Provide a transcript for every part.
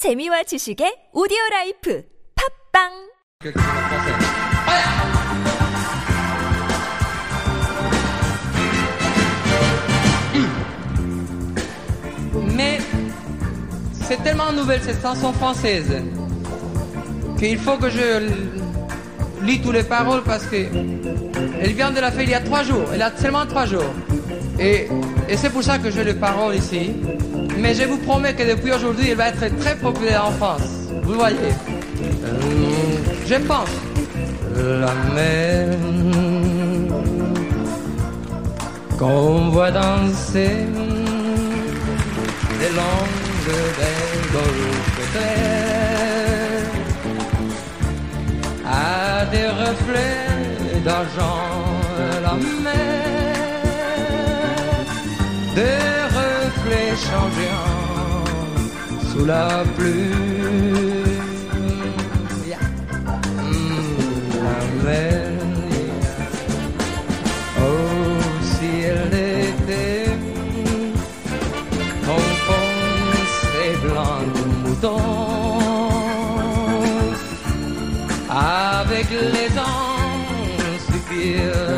재미와 지식의 오디오 라이프 팝빵 Mais c'est tellement nouvelle cette chanson française qu'il faut que je l- lis toutes les paroles parce que elle vient de la faire il y a trois jours. Elle a seulement trois jours. Et, et c'est pour ça que j'ai les paroles ici. Mais je vous promets que depuis aujourd'hui, elle va être très populaire en France. Vous voyez. Euh, je pense. La mer qu'on voit danser les langues des golfes sous la pluie. Yeah. Mm, la mer Oh, si elle était enfoncée blanc de mouton. Avec les anges la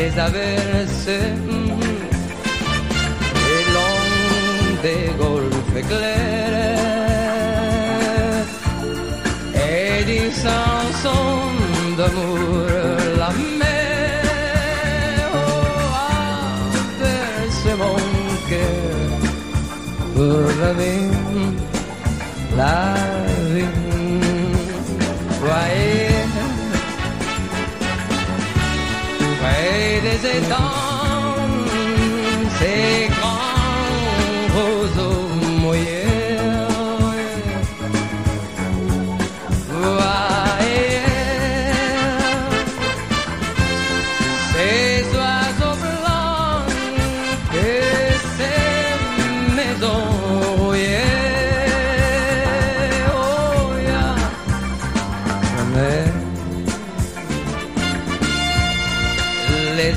les averses mm, et long des golfes clairs et des chansons d'amour la mer oh, averse mon cœur pour la vie la des étangs, ces grands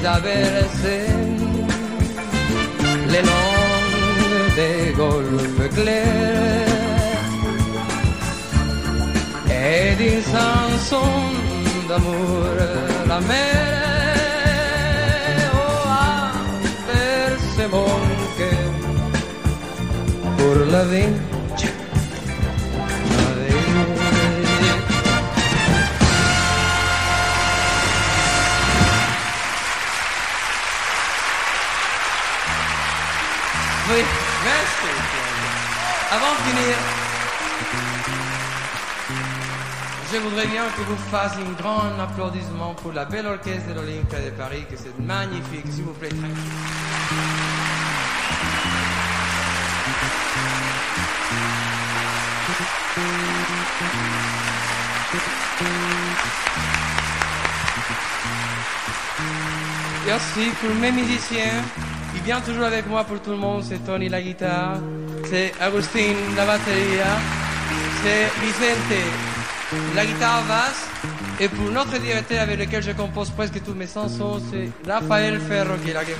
les averses, les longues des golfes clairs et des chansons d'amour, la mer, oh, averse mon cœur pour la vie. Oui, merci. Avant de finir, je voudrais bien que vous fassiez un grand applaudissement pour la belle orchestre de l'Olympia de Paris, que c'est magnifique, s'il vous plaît. aussi pour mes musiciens, bien toujours avec moi pour tout le monde, c'est Tony la guitare, c'est Agustin la batterie, c'est Vicente la guitare basse, et pour notre directeur avec lequel je compose presque toutes mes chansons, c'est Raphaël Ferro qui est la guitare.